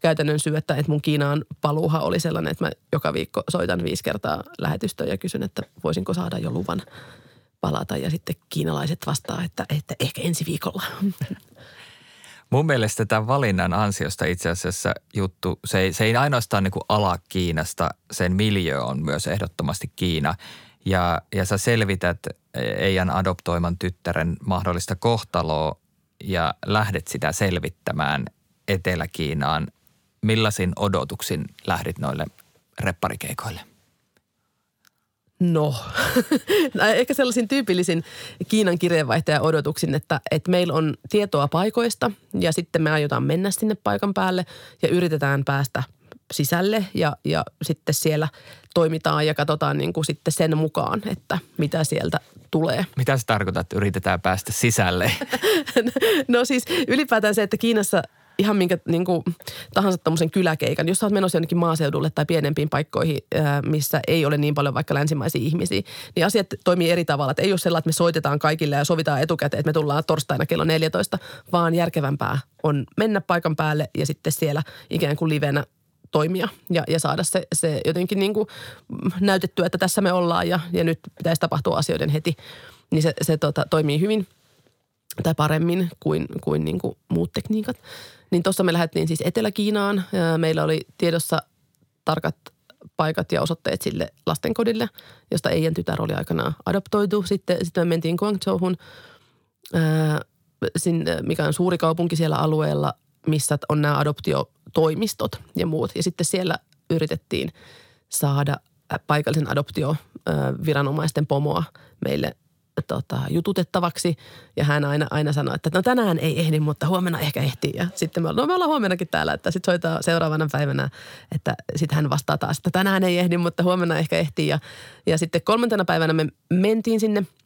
S3: käytännön syy, että, että mun Kiinaan paluuha oli sellainen, että mä joka viikko soitan viisi kertaa lähetystöön ja kysyn, että voisinko saada jo luvan palata. Ja sitten kiinalaiset vastaa, että, että ehkä ensi viikolla.
S4: Mun mielestä tämän valinnan ansiosta itse asiassa juttu, se ei, se ei ainoastaan niin kuin ala Kiinasta, sen miljö on myös ehdottomasti Kiina. Ja, ja sä selvität Eijan adoptoiman tyttären mahdollista kohtaloa ja lähdet sitä selvittämään Etelä-Kiinaan, millaisin odotuksin lähdit noille repparikeikoille?
S3: No, ehkä sellaisin tyypillisin Kiinan kirjeenvaihtajan odotuksin, että, että meillä on tietoa paikoista ja sitten me aiotaan mennä sinne paikan päälle ja yritetään päästä sisälle ja, ja sitten siellä toimitaan ja katsotaan niin kuin sitten sen mukaan, että mitä sieltä tulee.
S4: Mitä se tarkoittaa, että yritetään päästä sisälle?
S3: no siis ylipäätään se, että Kiinassa ihan minkä niin kuin, tahansa tämmöisen kyläkeikan, jos sä oot menossa jonnekin maaseudulle tai pienempiin paikkoihin, missä ei ole niin paljon vaikka länsimaisia ihmisiä, niin asiat toimii eri tavalla. Että ei ole sellainen, että me soitetaan kaikille ja sovitaan etukäteen, että me tullaan torstaina kello 14, vaan järkevämpää on mennä paikan päälle ja sitten siellä ikään kuin livenä toimia ja, ja saada se, se jotenkin niin kuin näytettyä, että tässä me ollaan ja, ja nyt pitäisi tapahtua asioiden heti. Niin se, se tota, toimii hyvin tai paremmin kuin, kuin, niin kuin muut tekniikat. Niin tuossa me lähdettiin siis Etelä-Kiinaan. Meillä oli tiedossa tarkat paikat ja osoitteet sille lastenkodille, josta Eijan tytär oli aikanaan adoptoitu. Sitten, sitten me mentiin Guangzhouhun, ää, sinne, mikä on suuri kaupunki siellä alueella, missä on nämä adoptio toimistot ja muut. Ja sitten siellä yritettiin saada paikallisen adoptioviranomaisten pomoa meille tota, jututettavaksi. Ja hän aina, aina sanoi, että no tänään ei ehdi, mutta huomenna ehkä ehtii. Ja sitten me, no me ollaan huomennakin täällä, että sitten soittaa seuraavana päivänä, että sitten hän vastaa taas, että tänään ei ehdi, mutta huomenna ehkä ehtii. Ja, ja sitten kolmantena päivänä me mentiin sinne –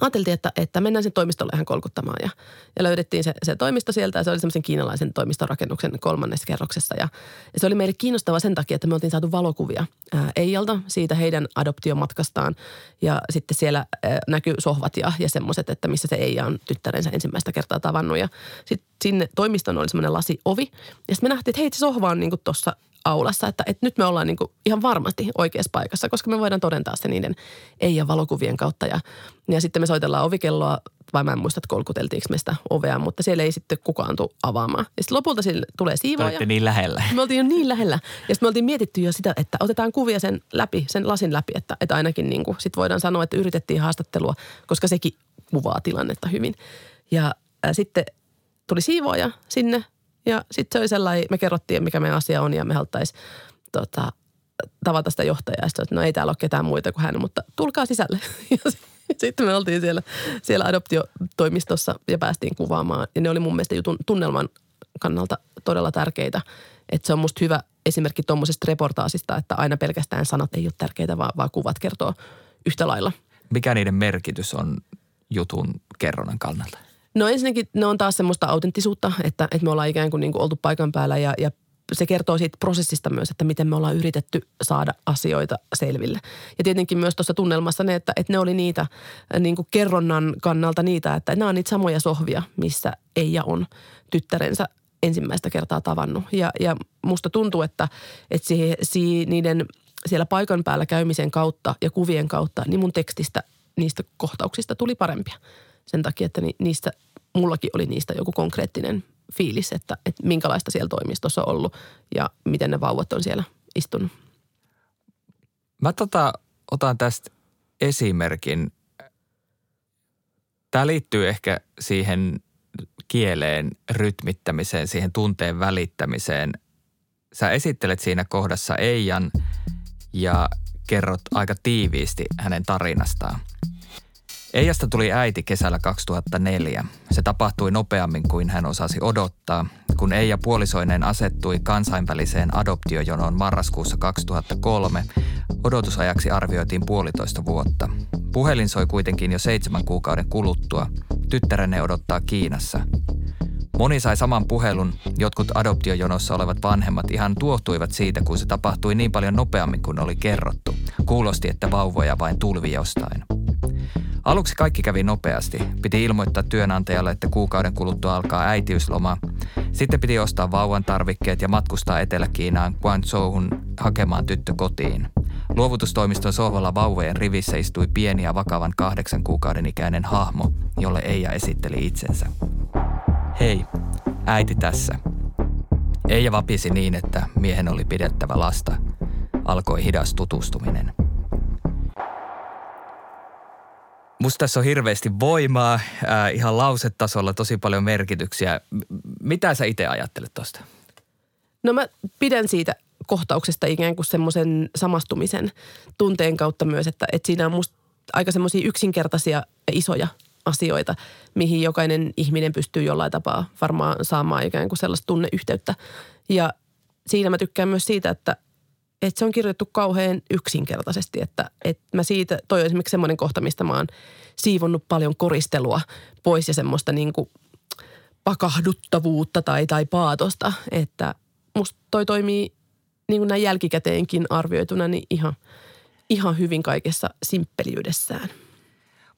S3: ajateltiin, että, että mennään sen toimistolle ihan kolkuttamaan ja, ja löydettiin se, se toimisto sieltä ja se oli semmoisen kiinalaisen toimistorakennuksen kolmannessa kerroksessa. Ja, ja se oli meille kiinnostava sen takia, että me oltiin saatu valokuvia ää, Eijalta siitä heidän adoptiomatkastaan ja sitten siellä ää, näkyy sohvat ja, ja semmoiset, että missä se Eija on tyttärensä ensimmäistä kertaa tavannut. Ja sitten sinne toimistoon oli semmoinen lasiovi ja sitten me nähtiin, että hei se sohva on niinku tuossa aulassa, että, että nyt me ollaan niin kuin ihan varmasti oikeassa paikassa, koska me voidaan todentaa se niiden ei- ja valokuvien kautta. Ja, ja sitten me soitellaan ovikelloa, vai mä en muista, että kolkuteltiinko me sitä ovea, mutta siellä ei sitten kukaan tule avaamaan. Ja sitten lopulta sille tulee
S4: Te
S3: siivooja.
S4: olette niin lähellä.
S3: Me oltiin jo niin lähellä. Ja sitten me oltiin mietitty jo sitä, että otetaan kuvia sen läpi, sen lasin läpi, että, että ainakin niin kuin, sit voidaan sanoa, että yritettiin haastattelua, koska sekin kuvaa tilannetta hyvin. Ja ää, sitten tuli siivooja sinne ja sitten se oli sellainen, me kerrottiin, mikä meidän asia on ja me haluttaisiin tota, tavata sitä johtajaa. Ja sitten, että no ei täällä ole ketään muita kuin hän, mutta tulkaa sisälle. Ja sitten me oltiin siellä, siellä adoptiotoimistossa ja päästiin kuvaamaan. Ja ne oli mun mielestä jutun tunnelman kannalta todella tärkeitä. Että se on musta hyvä esimerkki tuommoisesta reportaasista, että aina pelkästään sanat ei ole tärkeitä, vaan, vaan kuvat kertoo yhtä lailla.
S4: Mikä niiden merkitys on jutun kerronnan kannalta?
S3: No ensinnäkin ne on taas semmoista autenttisuutta, että, että me ollaan ikään kuin, niin kuin oltu paikan päällä ja, ja se kertoo siitä prosessista myös, että miten me ollaan yritetty saada asioita selville. Ja tietenkin myös tuossa tunnelmassa ne, että, että ne oli niitä niin kuin kerronnan kannalta niitä, että nämä on niitä samoja sohvia, missä Eija on tyttärensä ensimmäistä kertaa tavannut. Ja, ja musta tuntuu, että, että siihen, siihen, niiden siellä paikan päällä käymisen kautta ja kuvien kautta, niin mun tekstistä niistä kohtauksista tuli parempia. Sen takia, että ni, niistä, mullakin oli niistä joku konkreettinen fiilis, että, että minkälaista siellä toimistossa on ollut ja miten ne vauvat on siellä istunut.
S4: Mä tota, otan tästä esimerkin. Tämä liittyy ehkä siihen kieleen rytmittämiseen, siihen tunteen välittämiseen. Sä esittelet siinä kohdassa Eijan ja kerrot aika tiiviisti hänen tarinastaan. Eijasta tuli äiti kesällä 2004. Se tapahtui nopeammin kuin hän osasi odottaa, kun Eija puolisoineen asettui kansainväliseen adoptiojonoon marraskuussa 2003. Odotusajaksi arvioitiin puolitoista vuotta. Puhelin soi kuitenkin jo seitsemän kuukauden kuluttua. Tyttärenne odottaa Kiinassa. Moni sai saman puhelun, jotkut adoptiojonossa olevat vanhemmat ihan tuohtuivat siitä, kun se tapahtui niin paljon nopeammin kuin oli kerrottu. Kuulosti, että vauvoja vain tulvi jostain. Aluksi kaikki kävi nopeasti. Piti ilmoittaa työnantajalle, että kuukauden kuluttua alkaa äitiysloma. Sitten piti ostaa vauvan tarvikkeet ja matkustaa Etelä-Kiinaan Guangzhouhun hakemaan tyttö kotiin. Luovutustoimiston sohvalla vauvojen rivissä istui pieni ja vakavan kahdeksan kuukauden ikäinen hahmo, jolle Eija esitteli itsensä. Hei, äiti tässä. Eija vapisi niin, että miehen oli pidettävä lasta. Alkoi hidas tutustuminen. Musta tässä on hirveästi voimaa, äh, ihan lausetasolla tosi paljon merkityksiä. Mitä sä itse ajattelet tosta?
S3: No mä pidän siitä kohtauksesta ikään kuin semmoisen samastumisen tunteen kautta myös, että, että siinä on musta aika semmoisia yksinkertaisia ja isoja asioita, mihin jokainen ihminen pystyy jollain tapaa varmaan saamaan ikään kuin sellaista tunneyhteyttä. Ja siinä mä tykkään myös siitä, että, että se on kirjoitettu kauhean yksinkertaisesti, että, että mä siitä, toi on esimerkiksi semmoinen kohta, mistä mä oon siivonnut paljon koristelua pois ja semmoista niin kuin pakahduttavuutta tai, tai paatosta, että musta toi toimii niin kuin näin jälkikäteenkin arvioituna niin ihan, ihan hyvin kaikessa simppeliydessään.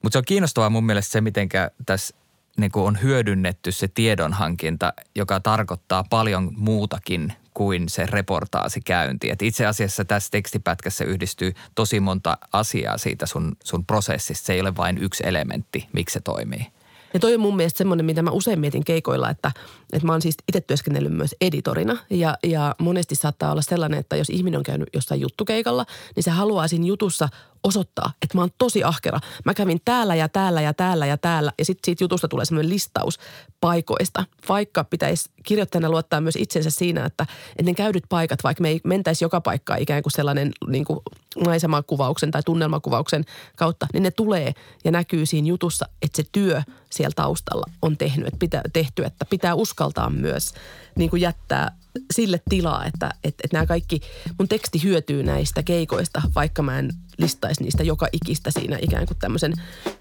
S4: Mutta se on kiinnostavaa mun mielestä se, miten tässä niin on hyödynnetty se tiedonhankinta, joka tarkoittaa paljon muutakin kuin se reportaasikäynti. Et itse asiassa tässä tekstipätkässä yhdistyy tosi monta asiaa siitä sun, sun prosessista. Se ei ole vain yksi elementti, miksi se toimii.
S3: Ja toi on mun mielestä semmoinen, mitä mä usein mietin keikoilla, että, että mä oon siis itse työskennellyt myös editorina. Ja, ja monesti saattaa olla sellainen, että jos ihminen on käynyt jossain juttukeikalla, niin se haluaa siinä jutussa osoittaa, että mä oon tosi ahkera. Mä kävin täällä ja täällä ja täällä ja täällä. Ja sitten siitä jutusta tulee semmoinen listaus paikoista. Vaikka pitäisi kirjoittajana luottaa myös itsensä siinä, että, ne käydyt paikat, vaikka me ei mentäisi joka paikkaa ikään kuin sellainen niin kuin maisemakuvauksen tai tunnelmakuvauksen kautta, niin ne tulee ja näkyy siinä jutussa, että se työ siellä taustalla on tehnyt, että pitää, tehty, että pitää uskaltaa myös niin kuin jättää sille tilaa, että, että, että nämä kaikki, mun teksti hyötyy näistä keikoista, vaikka mä en listaisi niistä joka ikistä siinä ikään kuin tämmöisen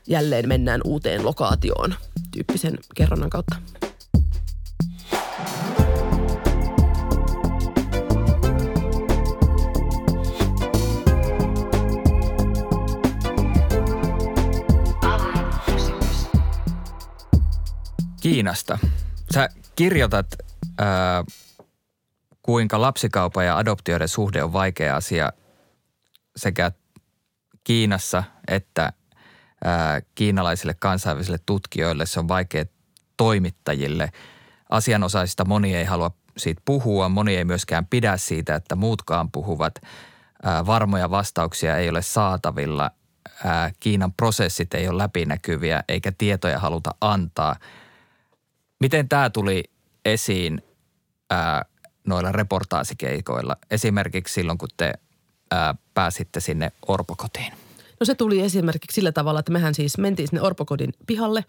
S3: jälleen mennään uuteen lokaatioon tyyppisen kerronnan kautta.
S4: Kiinasta. Sä kirjoitat ää, kuinka lapsikaupan ja adoptioiden suhde on vaikea asia sekä Kiinassa että ää, kiinalaisille kansainvälisille tutkijoille. Se on vaikea toimittajille. Asianosaisista moni ei halua siitä puhua, moni ei myöskään pidä siitä, että muutkaan puhuvat. Ää, varmoja vastauksia ei ole saatavilla. Ää, Kiinan prosessit ei ole läpinäkyviä eikä tietoja haluta antaa. Miten tämä tuli esiin ää, noilla reportaasikeikoilla, esimerkiksi silloin kun te ää, pääsitte sinne Orpokotiin?
S3: No se tuli esimerkiksi sillä tavalla, että mehän siis mentiin sinne Orpokodin pihalle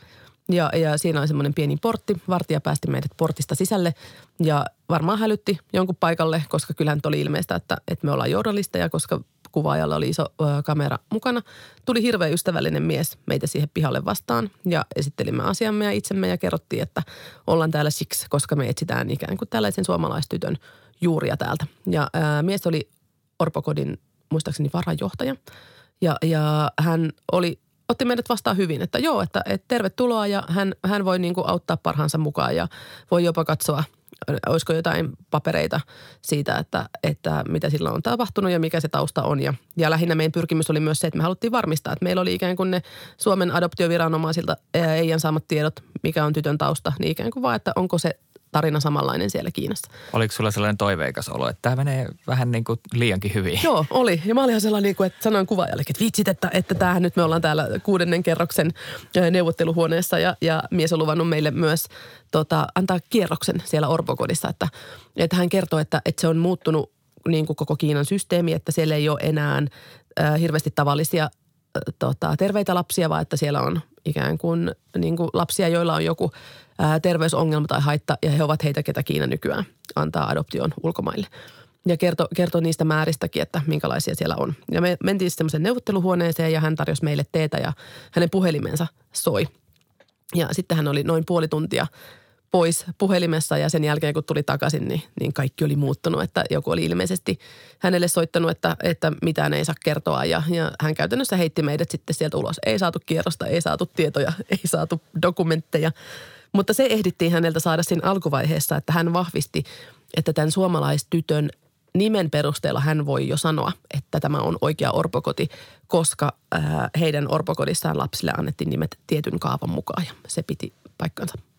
S3: ja, ja siinä oli semmoinen pieni portti. Vartija päästi meidät portista sisälle ja varmaan hälytti jonkun paikalle, koska kyllähän oli ilmeistä, että, että me ollaan journalisteja, koska kuvaajalla oli iso ö, kamera mukana. Tuli hirveän ystävällinen mies meitä siihen pihalle vastaan ja esittelimme asiamme ja itsemme ja kerrottiin, että ollaan täällä siksi, koska me etsitään ikään kuin tällaisen suomalaistytön juuria täältä. Ja ö, mies oli Orpokodin muistaakseni varajohtaja ja, ja hän oli otti meidät vastaan hyvin, että joo, että, että tervetuloa ja hän, hän voi niin kuin auttaa parhaansa mukaan ja voi jopa katsoa, olisiko jotain papereita siitä, että, että mitä sillä on tapahtunut ja mikä se tausta on. Ja, ja lähinnä meidän pyrkimys oli myös se, että me haluttiin varmistaa, että meillä oli ikään kuin ne Suomen adoptioviranomaisilta EIN saamat tiedot, mikä on tytön tausta, niin ikään kuin vaan, että onko se tarina samanlainen siellä Kiinassa.
S4: Oliko sulla sellainen toiveikas olo, että tämä menee vähän niin kuin liiankin hyvin?
S3: Joo, oli. Ja mä olin ihan sellainen, niin että sanoin kuvaajallekin, että vitsit, että, että tämähän nyt me ollaan täällä kuudennen kerroksen neuvotteluhuoneessa ja, ja mies on luvannut meille myös tota, antaa kierroksen siellä Orpokodissa, että, että hän kertoo, että, että se on muuttunut niin kuin koko Kiinan systeemi, että siellä ei ole enää äh, hirveästi tavallisia tota, terveitä lapsia, vaan että siellä on ikään kuin, niin kuin lapsia, joilla on joku ää, terveysongelma tai haitta, ja he ovat heitä, ketä Kiina nykyään antaa adoption ulkomaille. Ja kertoi kerto niistä määristäkin, että minkälaisia siellä on. Ja me mentiin semmoiseen neuvotteluhuoneeseen ja hän tarjosi meille teetä ja hänen puhelimensa soi. Ja sitten hän oli noin puoli tuntia pois puhelimessa ja sen jälkeen kun tuli takaisin, niin, niin kaikki oli muuttunut. Että joku oli ilmeisesti hänelle soittanut, että, että mitään ei saa kertoa ja, ja hän käytännössä heitti meidät sitten sieltä ulos. Ei saatu kierrosta, ei saatu tietoja, ei saatu dokumentteja. Mutta se ehdittiin häneltä saada siinä alkuvaiheessa, että hän vahvisti, että tämän suomalaistytön nimen perusteella hän voi jo sanoa, että tämä on oikea orpokoti, koska ää, heidän orpokodissaan lapsille annettiin nimet tietyn kaavan mukaan ja se piti paikkansa.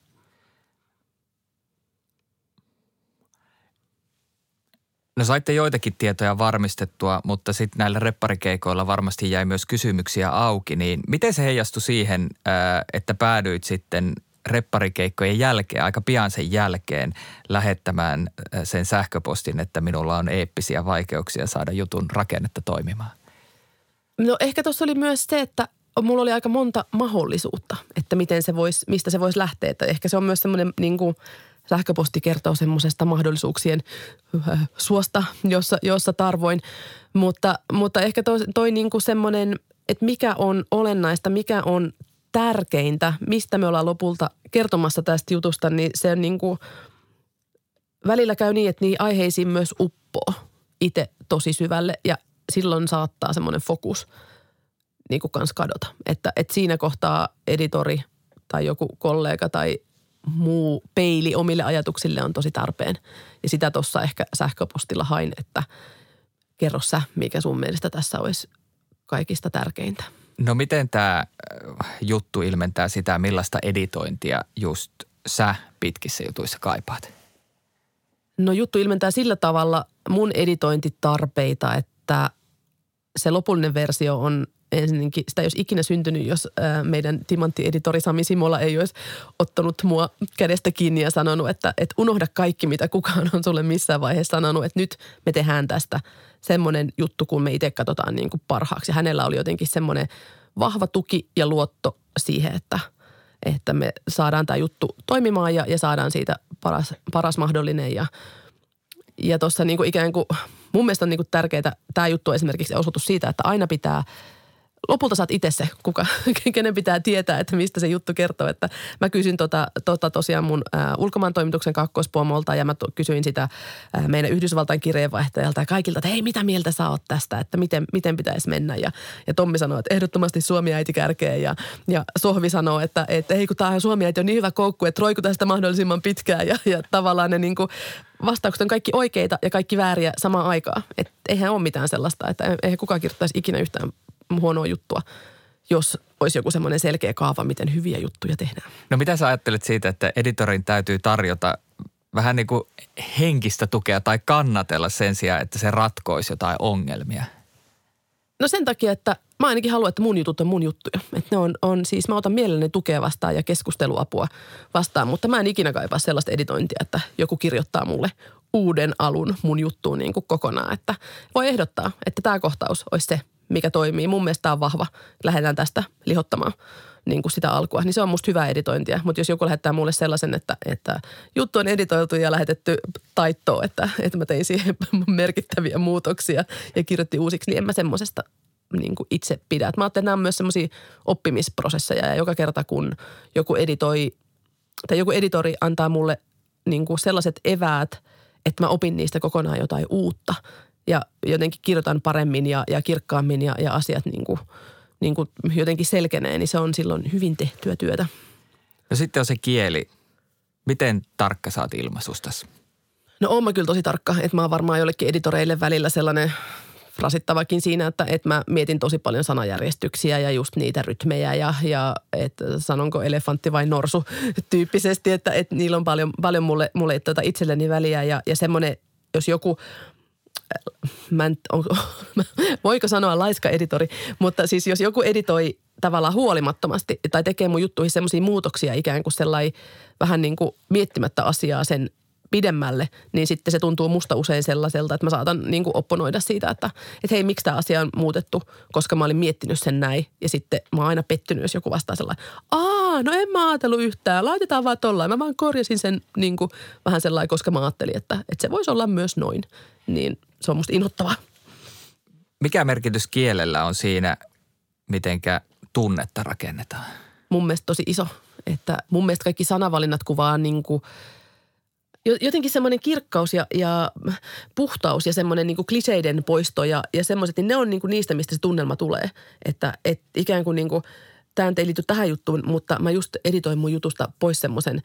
S4: No saitte joitakin tietoja varmistettua, mutta sitten näillä repparikeikoilla varmasti jäi myös kysymyksiä auki. Niin miten se heijastui siihen, että päädyit sitten repparikeikkojen jälkeen, aika pian sen jälkeen lähettämään sen sähköpostin, että minulla on eeppisiä vaikeuksia saada jutun rakennetta toimimaan?
S3: No ehkä tuossa oli myös se, että mulla oli aika monta mahdollisuutta, että miten se vois, mistä se voisi lähteä. Että ehkä se on myös semmoinen niin kuin – sähköposti kertoo semmoisesta mahdollisuuksien äh, suosta, jossa, jossa tarvoin. Mutta, mutta ehkä toi, toi niin kuin semmoinen, että mikä on olennaista, mikä on tärkeintä, mistä me ollaan lopulta kertomassa tästä jutusta, niin se on niin kuin, välillä käy niin, että niin aiheisiin myös uppoo itse tosi syvälle ja silloin saattaa semmoinen fokus niin kuin kans kadota. Että, että siinä kohtaa editori tai joku kollega tai muu peili omille ajatuksille on tosi tarpeen. Ja sitä tuossa ehkä sähköpostilla hain, että kerro sä, mikä sun mielestä tässä olisi kaikista tärkeintä.
S4: No miten tämä äh, juttu ilmentää sitä, millaista editointia just sä pitkissä jutuissa kaipaat?
S3: No juttu ilmentää sillä tavalla mun editointitarpeita, että se lopullinen versio on ensinnäkin sitä ei olisi ikinä syntynyt, jos meidän timanttieditori Sami Simola ei olisi ottanut mua kädestä kiinni ja sanonut, että, että unohda kaikki, mitä kukaan on sulle missään vaiheessa sanonut, että nyt me tehdään tästä semmoinen juttu, kun me itse katsotaan niin kuin parhaaksi. Hänellä oli jotenkin semmoinen vahva tuki ja luotto siihen, että, että me saadaan tämä juttu toimimaan ja, ja saadaan siitä paras, paras mahdollinen ja ja tuossa niin ikään kuin, mun mielestä on niin tärkeää, tämä juttu esimerkiksi osoitus siitä, että aina pitää – lopulta saat itse se, kuka, kenen pitää tietää, että mistä se juttu kertoo. Että mä kysyn tota, tota tosiaan mun ä, ulkomaan toimituksen kakkoispuomolta ja mä to, kysyin sitä ä, meidän Yhdysvaltain kirjeenvaihtajalta ja kaikilta, että hei, mitä mieltä sä oot tästä, että miten, miten pitäisi mennä. Ja, ja Tommi sanoi, että ehdottomasti Suomi äiti kärkeen ja, ja Sohvi sanoo, että, että hei kun tämä Suomi äiti on niin hyvä koukku, että roikuta sitä mahdollisimman pitkään ja, ja tavallaan ne niin kuin vastaukset on kaikki oikeita ja kaikki vääriä samaan aikaan. Että eihän ole mitään sellaista, että eihän kukaan kirjoittaisi ikinä yhtään huonoa juttua, jos olisi joku semmoinen selkeä kaava, miten hyviä juttuja tehdään.
S4: No mitä sä ajattelet siitä, että editorin täytyy tarjota vähän niin kuin henkistä tukea tai kannatella sen sijaan, että se ratkoisi jotain ongelmia?
S3: No sen takia, että mä ainakin haluan, että mun jutut on mun juttuja. Että ne on, on siis, mä otan mielelläni tukea vastaan ja keskusteluapua vastaan, mutta mä en ikinä kaipaa sellaista editointia, että joku kirjoittaa mulle uuden alun mun juttuun niin kuin kokonaan. Että voi ehdottaa, että tämä kohtaus olisi se, mikä toimii. Mun mielestä tämä on vahva. Lähdetään tästä lihottamaan niin kuin sitä alkua. Niin se on musta hyvä editointia. Mutta jos joku lähettää mulle sellaisen, että, että juttu on editoitu ja lähetetty taittoon, että, että mä tein siihen merkittäviä muutoksia ja kirjoitti uusiksi, niin en mä semmoisesta niin kuin itse pidä. Mä ajattelen, että nämä on myös semmoisia oppimisprosesseja ja joka kerta kun joku editoi tai joku editori antaa mulle niin kuin sellaiset eväät, että mä opin niistä kokonaan jotain uutta – ja jotenkin kirjoitan paremmin ja, ja kirkkaammin ja, ja asiat niin kuin, niin kuin jotenkin selkenee, niin se on silloin hyvin tehtyä työtä.
S4: No sitten on se kieli. Miten tarkka saat ilmaisustasi?
S3: No oon mä kyllä tosi tarkka, että mä oon varmaan jollekin editoreille välillä sellainen rasittavakin siinä, että, että mä mietin tosi paljon sanajärjestyksiä ja just niitä rytmejä ja, ja että sanonko elefantti vai norsu tyyppisesti, että, että niillä on paljon, paljon mulle, mulle tuota itselleni väliä ja, ja semmoinen, jos joku – mä en, on, voiko sanoa laiska editori, mutta siis jos joku editoi tavallaan huolimattomasti tai tekee mun juttuihin semmoisia muutoksia ikään kuin sellainen vähän niin kuin miettimättä asiaa sen pidemmälle, niin sitten se tuntuu musta usein sellaiselta, että mä saatan niin kuin opponoida siitä, että, että hei, miksi tämä asia on muutettu, koska mä olin miettinyt sen näin. Ja sitten mä oon aina pettynyt, jos joku vastaa sellainen, aa, no en mä ajatellut yhtään, laitetaan vaan tollain. Mä vaan korjasin sen niin kuin, vähän sellainen, koska mä ajattelin, että, että se voisi olla myös noin. Niin se on musta inhottavaa.
S4: Mikä merkitys kielellä on siinä, mitenkä tunnetta rakennetaan?
S3: Mun mielestä tosi iso. Että mun mielestä kaikki sanavalinnat kuvaa niin kuin jotenkin semmoinen kirkkaus ja, ja puhtaus ja semmoinen niin kliseiden poisto ja, ja semmoiset, niin ne on niin kuin niistä, mistä se tunnelma tulee. Että et ikään kuin, niin kuin tämä ei liity tähän juttuun, mutta mä just editoin mun jutusta pois semmoisen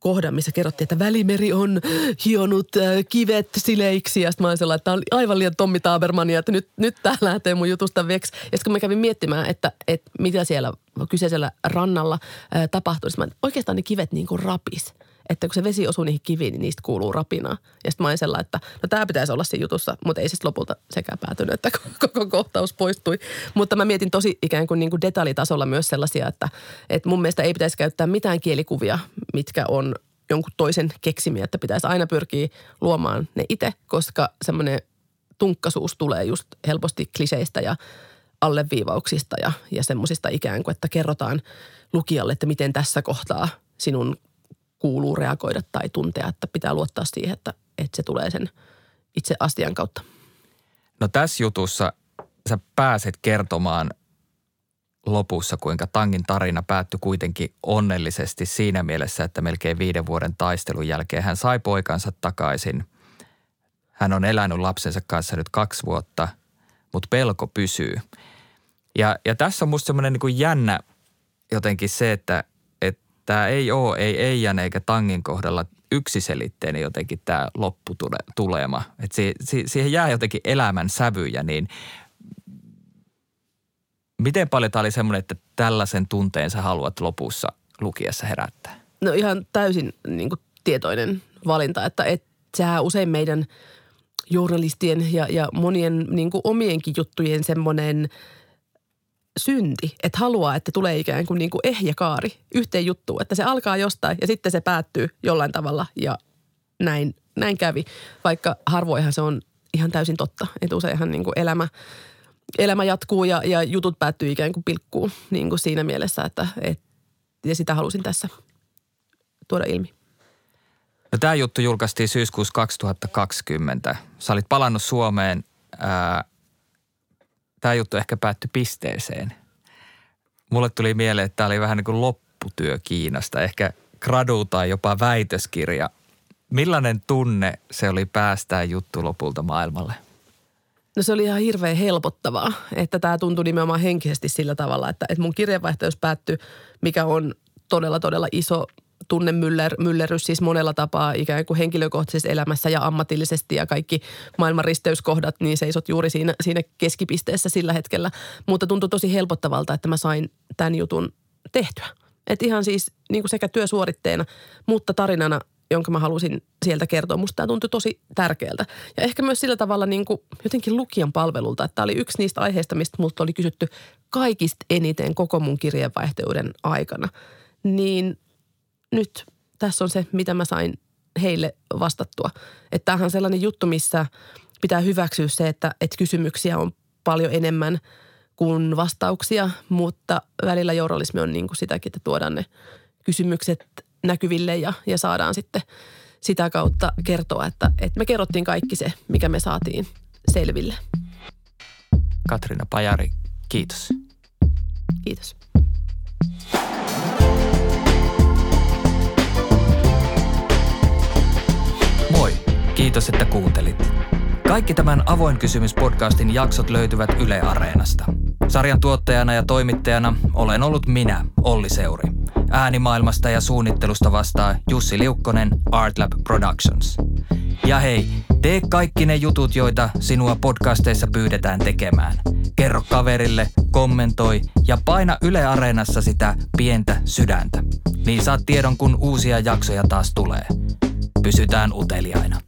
S3: kohdan, missä kerrottiin, että Välimeri on hionut äh, kivet sileiksi. Ja sitten mä olin sellainen, että tämä on aivan liian Tommi Tabermania, että nyt, nyt tämä lähtee mun jutusta veksi. Ja sitten kun mä kävin miettimään, että, että mitä siellä kyseisellä rannalla äh, tapahtui, niin oikeastaan ne kivet niin kuin rapis että kun se vesi osuu niihin kiviin, niin niistä kuuluu rapinaa. Ja sitten mä olin sellainen, että no tämä pitäisi olla siinä jutussa, mutta ei siis lopulta sekään päätynyt, että koko kohtaus poistui. Mutta mä mietin tosi ikään kuin, niin kuin detaljitasolla myös sellaisia, että, että mun mielestä ei pitäisi käyttää mitään kielikuvia, mitkä on jonkun toisen keksimiä, että pitäisi aina pyrkiä luomaan ne itse, koska semmoinen tunkkasuus tulee just helposti kliseistä ja alleviivauksista ja, ja semmoisista ikään kuin, että kerrotaan lukijalle, että miten tässä kohtaa sinun kuuluu reagoida tai tuntea, että pitää luottaa siihen, että, että se tulee sen itse asian kautta.
S4: No tässä jutussa sä pääset kertomaan lopussa, kuinka Tangin tarina päättyi kuitenkin onnellisesti siinä mielessä, että melkein viiden vuoden taistelun jälkeen hän sai poikansa takaisin. Hän on elänyt lapsensa kanssa nyt kaksi vuotta, mutta pelko pysyy. Ja, ja tässä on musta semmoinen niin jännä jotenkin se, että tämä ei ole, ei Eijan eikä Tangin kohdalla yksiselitteinen jotenkin tämä lopputulema. Että si, si, siihen jää jotenkin elämän sävyjä, niin miten paljon tämä oli semmoinen, että tällaisen tunteen sä haluat lopussa lukiessa herättää?
S3: No ihan täysin niin kuin tietoinen valinta, että et, sehän usein meidän journalistien ja, ja monien niin kuin omienkin juttujen semmoinen – synti, että haluaa, että tulee ikään kuin, niin kuin ehjä kaari yhteen juttuun, että se alkaa jostain ja sitten se päättyy jollain tavalla ja näin, näin kävi. Vaikka harvoinhan se on ihan täysin totta, että useinhan niin kuin elämä, elämä jatkuu ja, ja jutut päättyy ikään kuin pilkkuun niin kuin siinä mielessä, että et, ja sitä halusin tässä tuoda ilmi.
S4: No, tämä juttu julkaistiin syyskuussa 2020. Sä olit palannut Suomeen ää, tämä juttu ehkä päättyi pisteeseen. Mulle tuli mieleen, että tämä oli vähän niin kuin lopputyö Kiinasta, ehkä gradu tai jopa väitöskirja. Millainen tunne se oli päästää juttu lopulta maailmalle?
S3: No se oli ihan hirveän helpottavaa, että tämä tuntui nimenomaan henkisesti sillä tavalla, että, että mun kirjeenvaihtajuus päättyi, mikä on todella todella iso tunnemyllerys siis monella tapaa ikään kuin henkilökohtaisessa elämässä ja ammatillisesti ja kaikki maailman risteyskohdat, niin seisot juuri siinä, siinä keskipisteessä sillä hetkellä. Mutta tuntui tosi helpottavalta, että mä sain tämän jutun tehtyä. Että ihan siis niin kuin sekä työsuoritteena, mutta tarinana, jonka mä halusin sieltä kertoa. Musta tämä tuntui tosi tärkeältä. Ja ehkä myös sillä tavalla niin kuin jotenkin lukijan palvelulta, että tämä oli yksi niistä aiheista, mistä multa oli kysytty kaikista eniten koko mun kirjeenvaihtajuuden aikana. Niin nyt tässä on se, mitä mä sain heille vastattua. Että tämähän on sellainen juttu, missä pitää hyväksyä se, että, että kysymyksiä on paljon enemmän kuin vastauksia, mutta välillä journalismi on niin kuin sitäkin, että tuodaan ne kysymykset näkyville ja, ja saadaan sitten sitä kautta kertoa, että, että me kerrottiin kaikki se, mikä me saatiin selville.
S4: Katriina Pajari, kiitos.
S3: Kiitos.
S4: Kiitos, että kuuntelit. Kaikki tämän Avoin kysymys-podcastin jaksot löytyvät Yle Areenasta. Sarjan tuottajana ja toimittajana olen ollut minä, Olli Seuri. Äänimaailmasta ja suunnittelusta vastaa Jussi Liukkonen, Artlab Productions. Ja hei, tee kaikki ne jutut, joita sinua podcasteissa pyydetään tekemään. Kerro kaverille, kommentoi ja paina Yle Areenassa sitä pientä sydäntä. Niin saat tiedon, kun uusia jaksoja taas tulee. Pysytään uteliaina.